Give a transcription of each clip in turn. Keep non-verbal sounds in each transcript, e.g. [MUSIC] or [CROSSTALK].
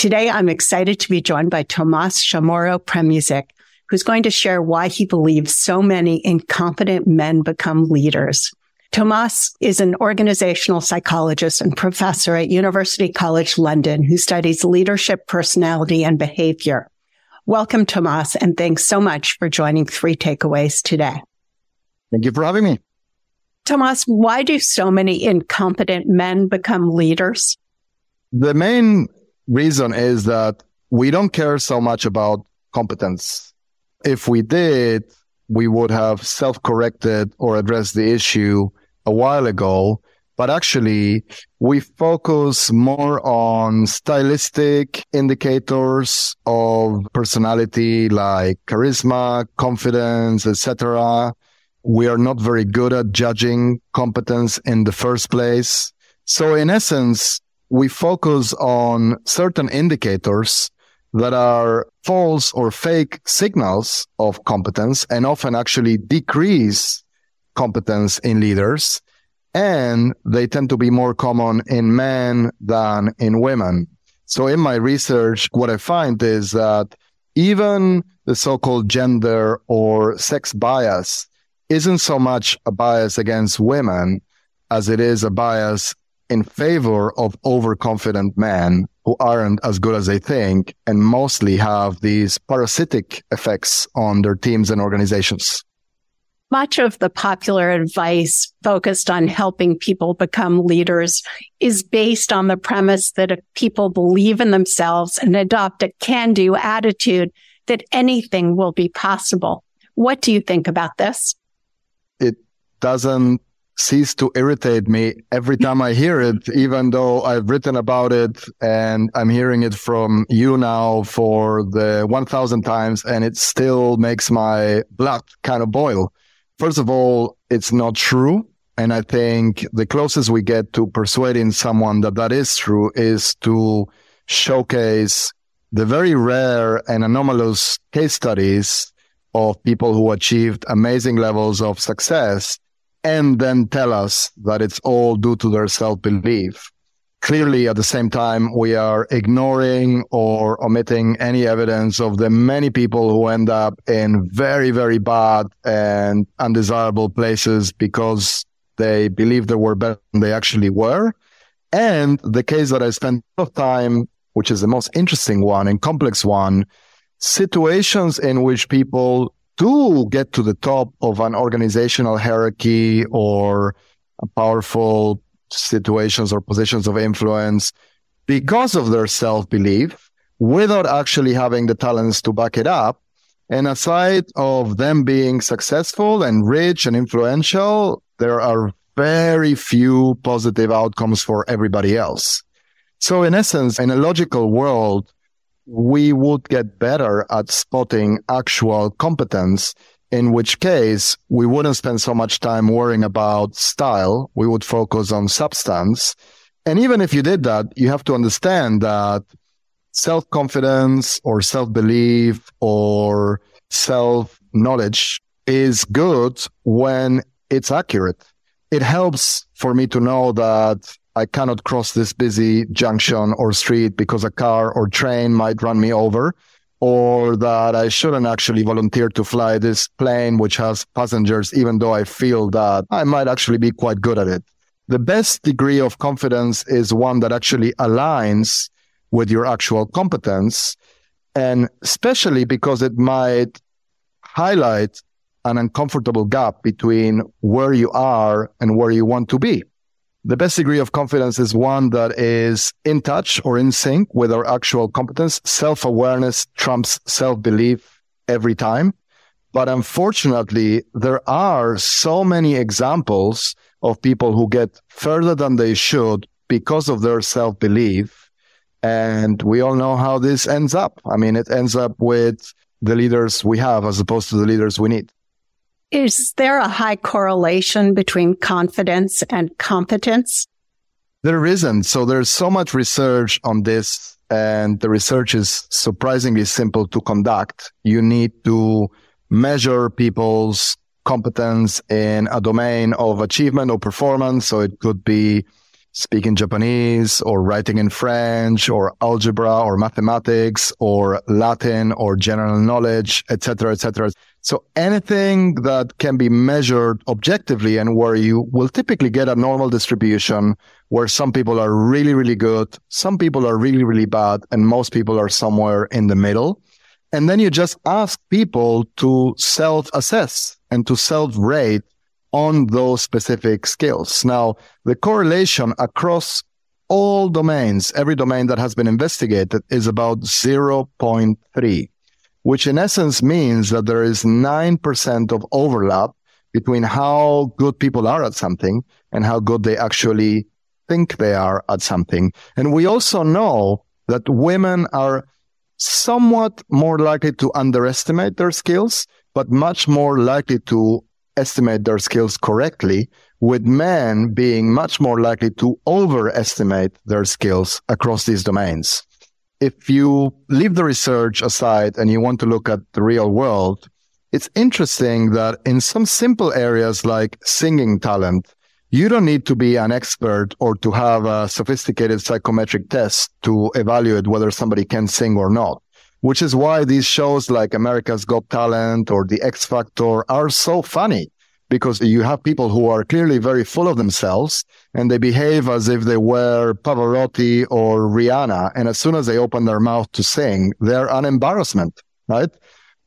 Today, I'm excited to be joined by Tomas Chamorro Premuzic, who's going to share why he believes so many incompetent men become leaders. Tomas is an organizational psychologist and professor at University College London who studies leadership, personality, and behavior. Welcome, Tomas, and thanks so much for joining Three Takeaways today. Thank you for having me. Tomas, why do so many incompetent men become leaders? The main reason is that we don't care so much about competence. If we did, we would have self corrected or addressed the issue a while ago. But actually, we focus more on stylistic indicators of personality like charisma, confidence, etc. We are not very good at judging competence in the first place. So in essence, we focus on certain indicators that are false or fake signals of competence and often actually decrease competence in leaders. And they tend to be more common in men than in women. So in my research, what I find is that even the so-called gender or sex bias isn't so much a bias against women as it is a bias in favor of overconfident men who aren't as good as they think and mostly have these parasitic effects on their teams and organizations. Much of the popular advice focused on helping people become leaders is based on the premise that if people believe in themselves and adopt a can do attitude, that anything will be possible. What do you think about this? It doesn't cease to irritate me every time I hear it, even though I've written about it and I'm hearing it from you now for the 1000 times and it still makes my blood kind of boil. First of all, it's not true. And I think the closest we get to persuading someone that that is true is to showcase the very rare and anomalous case studies of people who achieved amazing levels of success and then tell us that it's all due to their self-belief. Clearly, at the same time, we are ignoring or omitting any evidence of the many people who end up in very, very bad and undesirable places because they believe they were better than they actually were. And the case that I spent a lot of time, which is the most interesting one and complex one, situations in which people do get to the top of an organizational hierarchy or powerful situations or positions of influence because of their self-belief without actually having the talents to back it up. And aside of them being successful and rich and influential, there are very few positive outcomes for everybody else. So in essence, in a logical world, we would get better at spotting actual competence, in which case we wouldn't spend so much time worrying about style. We would focus on substance. And even if you did that, you have to understand that self confidence or self belief or self knowledge is good when it's accurate. It helps for me to know that I cannot cross this busy junction or street because a car or train might run me over, or that I shouldn't actually volunteer to fly this plane, which has passengers, even though I feel that I might actually be quite good at it. The best degree of confidence is one that actually aligns with your actual competence. And especially because it might highlight an uncomfortable gap between where you are and where you want to be. The best degree of confidence is one that is in touch or in sync with our actual competence. Self awareness trumps self belief every time. But unfortunately, there are so many examples of people who get further than they should because of their self belief. And we all know how this ends up. I mean, it ends up with the leaders we have as opposed to the leaders we need. Is there a high correlation between confidence and competence? There isn't. So there's so much research on this and the research is surprisingly simple to conduct. You need to measure people's competence in a domain of achievement or performance. So it could be speaking Japanese or writing in French or algebra or mathematics or Latin or general knowledge, etc., etc. So anything that can be measured objectively and where you will typically get a normal distribution where some people are really, really good, some people are really, really bad, and most people are somewhere in the middle. And then you just ask people to self assess and to self rate on those specific skills. Now, the correlation across all domains, every domain that has been investigated is about 0.3, which in essence means that there is 9% of overlap between how good people are at something and how good they actually think they are at something. And we also know that women are somewhat more likely to underestimate their skills, but much more likely to estimate their skills correctly, with men being much more likely to overestimate their skills across these domains. If you leave the research aside and you want to look at the real world, it's interesting that in some simple areas like singing talent, you don't need to be an expert or to have a sophisticated psychometric test to evaluate whether somebody can sing or not which is why these shows like America's Got Talent or The X Factor are so funny because you have people who are clearly very full of themselves and they behave as if they were Pavarotti or Rihanna. And as soon as they open their mouth to sing, they're an embarrassment, right?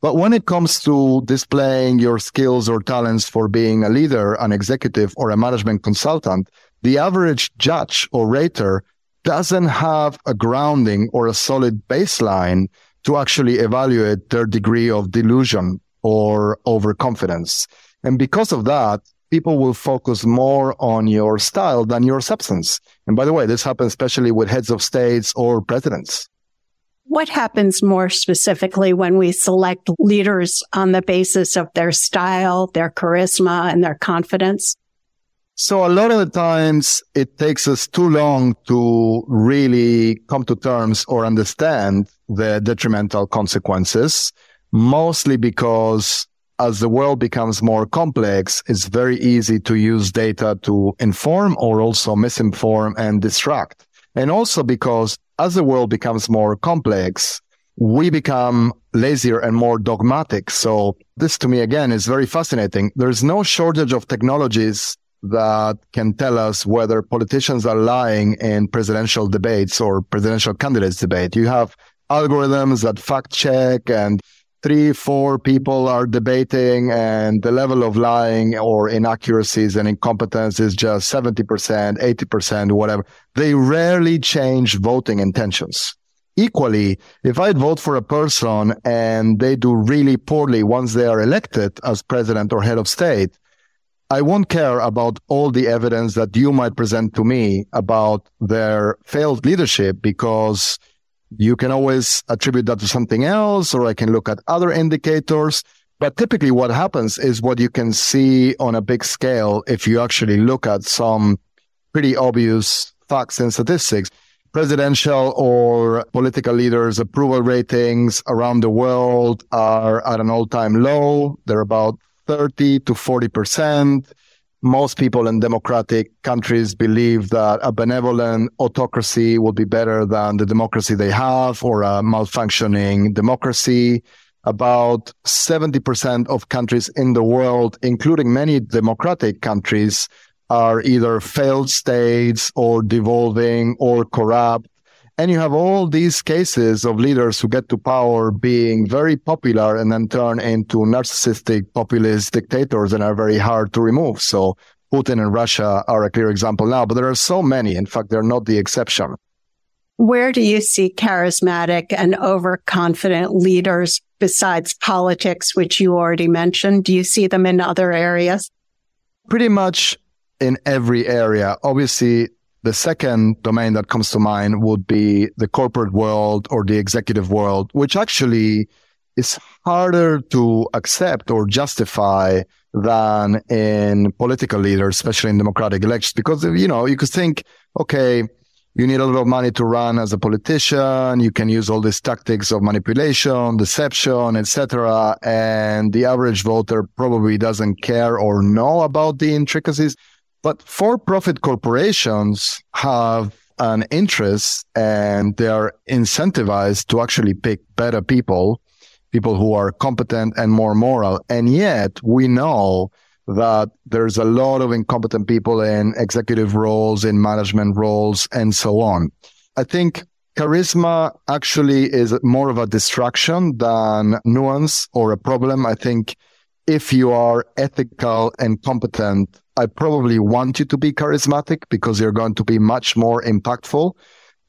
But when it comes to displaying your skills or talents for being a leader, an executive, or a management consultant, the average judge or rater doesn't have a grounding or a solid baseline to actually evaluate their degree of delusion or overconfidence. And because of that, people will focus more on your style than your substance. And by the way, this happens especially with heads of states or presidents. What happens more specifically when we select leaders on the basis of their style, their charisma, and their confidence? So a lot of the times it takes us too long to really come to terms or understand the detrimental consequences, mostly because as the world becomes more complex, it's very easy to use data to inform or also misinform and distract. And also because as the world becomes more complex, we become lazier and more dogmatic. So this to me again is very fascinating. There's no shortage of technologies that can tell us whether politicians are lying in presidential debates or presidential candidates debate. You have algorithms that fact check and three, four people are debating and the level of lying or inaccuracies and incompetence is just 70%, 80%, whatever. They rarely change voting intentions. Equally, if I vote for a person and they do really poorly once they are elected as president or head of state, I won't care about all the evidence that you might present to me about their failed leadership because you can always attribute that to something else, or I can look at other indicators. But typically what happens is what you can see on a big scale if you actually look at some pretty obvious facts and statistics. Presidential or political leaders' approval ratings around the world are at an all time low. They're about 30 to 40%. Most people in democratic countries believe that a benevolent autocracy will be better than the democracy they have or a malfunctioning democracy. About 70% of countries in the world, including many democratic countries, are either failed states or devolving or corrupt and you have all these cases of leaders who get to power being very popular and then turn into narcissistic populist dictators and are very hard to remove. So Putin and Russia are a clear example now, but there are so many. In fact, they're not the exception. Where do you see charismatic and overconfident leaders besides politics, which you already mentioned? Do you see them in other areas? Pretty much in every area. Obviously, The second domain that comes to mind would be the corporate world or the executive world, which actually is harder to accept or justify than in political leaders, especially in democratic elections, because, you know, you could think, okay, you need a lot of money to run as a politician. You can use all these tactics of manipulation, deception, etc. And the average voter probably doesn't care or know about the intricacies. But for-profit corporations have an interest and they are incentivized to actually pick better people people who are competent and more moral. And yet we know that there's a lot of incompetent people in executive roles, in management roles, and so on. I think charisma actually is more of a distraction than nuance or a problem. I think if you are ethical and competent, I probably want you to be charismatic because you're going to be much more impactful.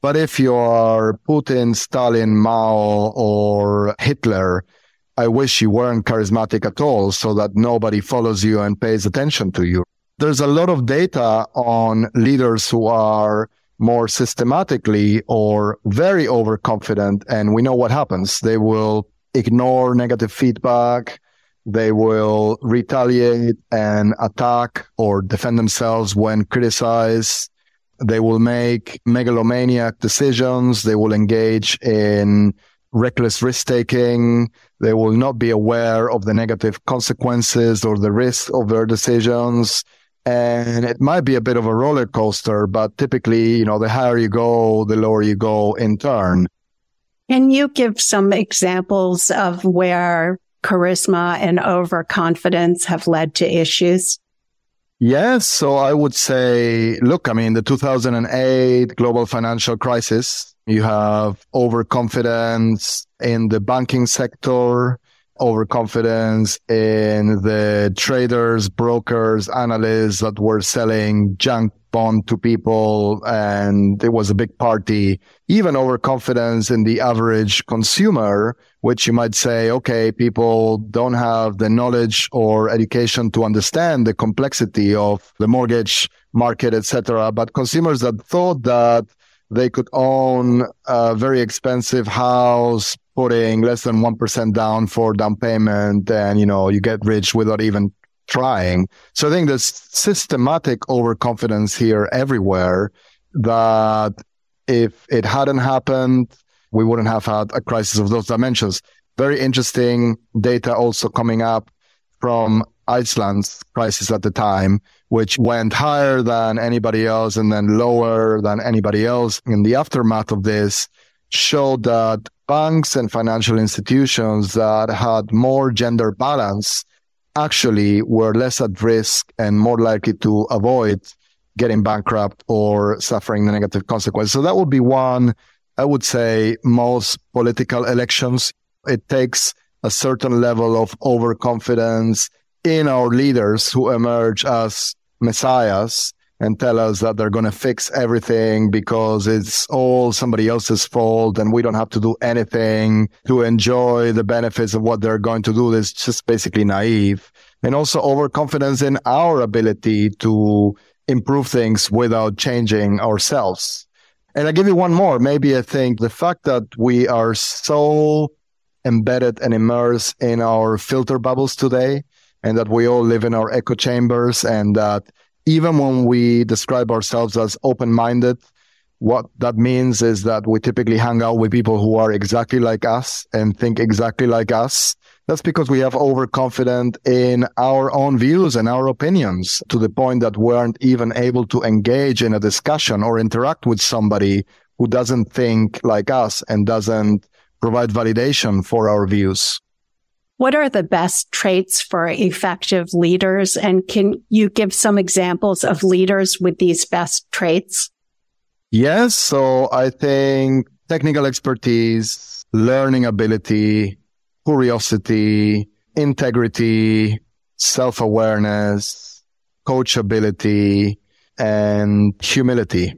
But if you are Putin, Stalin, Mao, or Hitler, I wish you weren't charismatic at all so that nobody follows you and pays attention to you. There's a lot of data on leaders who are more systematically or very overconfident. And we know what happens. They will ignore negative feedback. They will retaliate and attack or defend themselves when criticized. They will make megalomaniac decisions. They will engage in reckless risk taking. They will not be aware of the negative consequences or the risk of their decisions. And it might be a bit of a roller coaster, but typically, you know, the higher you go, the lower you go in turn. Can you give some examples of where charisma and overconfidence have led to issues? Yes. So I would say, look, I mean, the 2008 global financial crisis, you have overconfidence in the banking sector, overconfidence in the traders, brokers, analysts that were selling junk bond to people. And it was a big party, even overconfidence in the average consumer, which you might say, okay, people don't have the knowledge or education to understand the complexity of the mortgage market, etc. But consumers that thought that they could own a very expensive house, putting less than 1% down for down payment and, you know, you get rich without even trying. So I think there's systematic overconfidence here everywhere that if it hadn't happened, we wouldn't have had a crisis of those dimensions. Very interesting data also coming up from Iceland's crisis at the time, which went higher than anybody else and then lower than anybody else in the aftermath of this showed that banks and financial institutions that had more gender balance actually were less at risk and more likely to avoid getting bankrupt or suffering the negative consequences. So that would be one, I would say most political elections. It takes a certain level of overconfidence in our leaders who emerge as messiahs and tell us that they're going to fix everything because it's all somebody else's fault and we don't have to do anything to enjoy the benefits of what they're going to do. is just basically naive and also overconfidence in our ability to improve things without changing ourselves. And I give you one more. Maybe I think the fact that we are so embedded and immersed in our filter bubbles today and that we all live in our echo chambers and that even when we describe ourselves as open minded, what that means is that we typically hang out with people who are exactly like us and think exactly like us. That's because we have overconfident in our own views and our opinions to the point that we aren't even able to engage in a discussion or interact with somebody who doesn't think like us and doesn't provide validation for our views. What are the best traits for effective leaders? And can you give some examples of leaders with these best traits? Yes. So I think technical expertise, learning ability, curiosity, integrity, self awareness, coachability, and humility.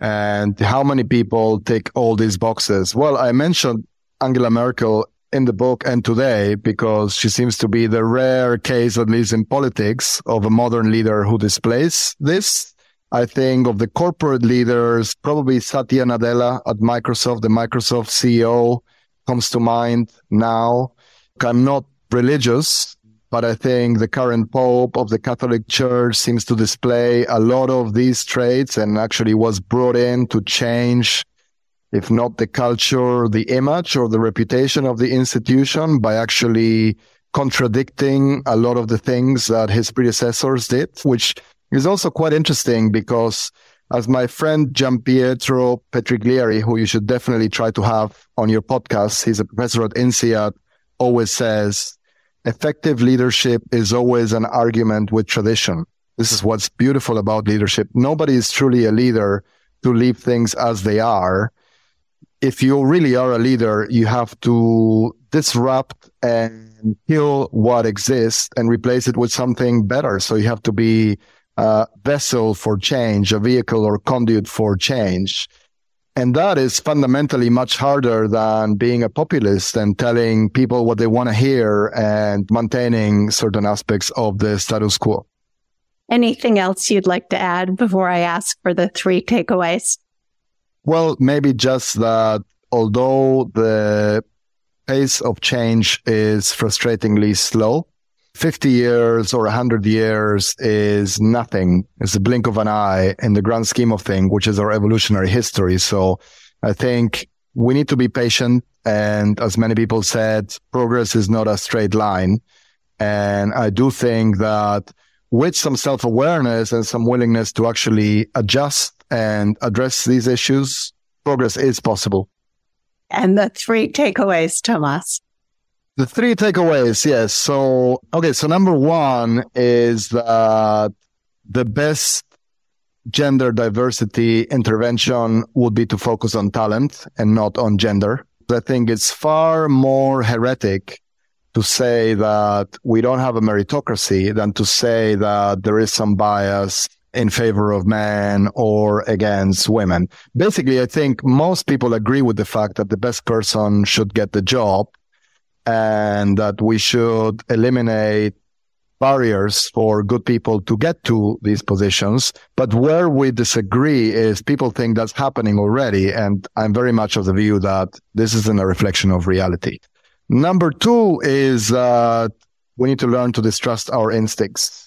And how many people tick all these boxes? Well, I mentioned Angela Merkel in the book and today because she seems to be the rare case, at least in politics, of a modern leader who displays this. I think of the corporate leaders, probably Satya Nadella at Microsoft, the Microsoft CEO comes to mind now. I'm not religious, but I think the current Pope of the Catholic Church seems to display a lot of these traits and actually was brought in to change, if not the culture, the image or the reputation of the institution by actually contradicting a lot of the things that his predecessors did, which is also quite interesting because as my friend Gianpiero Petriglieri, who you should definitely try to have on your podcast, he's a professor at INSEAD, always says, effective leadership is always an argument with tradition. This is what's beautiful about leadership. Nobody is truly a leader to leave things as they are. If you really are a leader, you have to disrupt and kill what exists and replace it with something better. So you have to be a vessel for change, a vehicle or conduit for change. And that is fundamentally much harder than being a populist and telling people what they want to hear and maintaining certain aspects of the status quo. Anything else you'd like to add before I ask for the three takeaways? Well, maybe just that although the pace of change is frustratingly slow, 50 years or 100 years is nothing. It's a blink of an eye in the grand scheme of things, which is our evolutionary history. So I think we need to be patient. And as many people said, progress is not a straight line. And I do think that with some self awareness and some willingness to actually adjust and address these issues, progress is possible. And the three takeaways, Tomas. The three takeaways, yes. So, okay. So number one is that the best gender diversity intervention would be to focus on talent and not on gender. I think it's far more heretic to say that we don't have a meritocracy than to say that there is some bias in favor of men or against women. Basically, I think most people agree with the fact that the best person should get the job and that we should eliminate barriers for good people to get to these positions. But where we disagree is people think that's happening already. And I'm very much of the view that this isn't a reflection of reality. Number two is that we need to learn to distrust our instincts.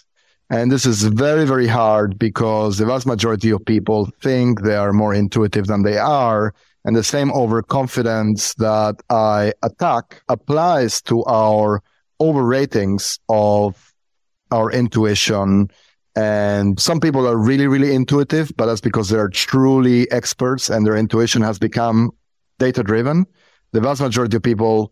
And this is very, very hard because the vast majority of people think they are more intuitive than they are. And the same overconfidence that I attack applies to our overratings of our intuition. And some people are really, really intuitive, but that's because they're truly experts and their intuition has become data driven. The vast majority of people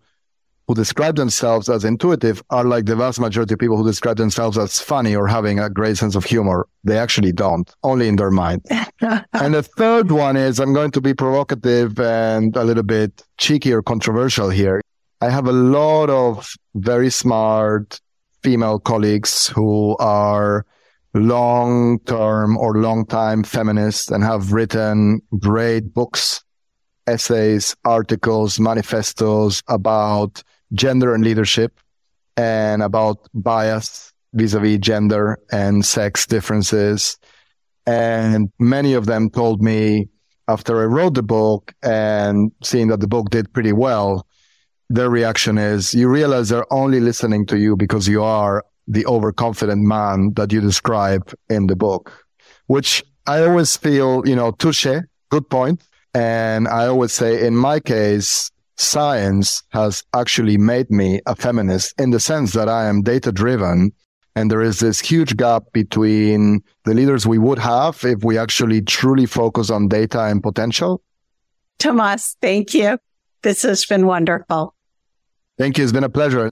who describe themselves as intuitive are like the vast majority of people who describe themselves as funny or having a great sense of humor. They actually don't, only in their mind. [LAUGHS] and the third one is I'm going to be provocative and a little bit cheeky or controversial here. I have a lot of very smart female colleagues who are long term or long time feminists and have written great books, essays, articles, manifestos about gender and leadership and about bias vis-a-vis gender and sex differences. And many of them told me after I wrote the book and seeing that the book did pretty well, their reaction is you realize they're only listening to you because you are the overconfident man that you describe in the book, which I always feel, you know, touche, good point. And I always say in my case, science has actually made me a feminist in the sense that I am data driven. And there is this huge gap between the leaders we would have if we actually truly focus on data and potential. Tomas, thank you. This has been wonderful. Thank you. It's been a pleasure.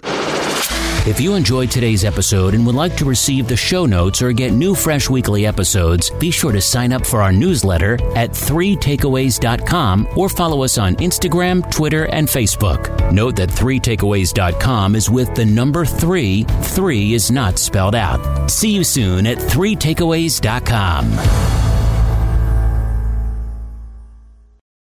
If you enjoyed today's episode and would like to receive the show notes or get new fresh weekly episodes, be sure to sign up for our newsletter at 3takeaways.com or follow us on Instagram, Twitter, and Facebook. Note that 3takeaways.com is with the number 3. 3 is not spelled out. See you soon at 3takeaways.com.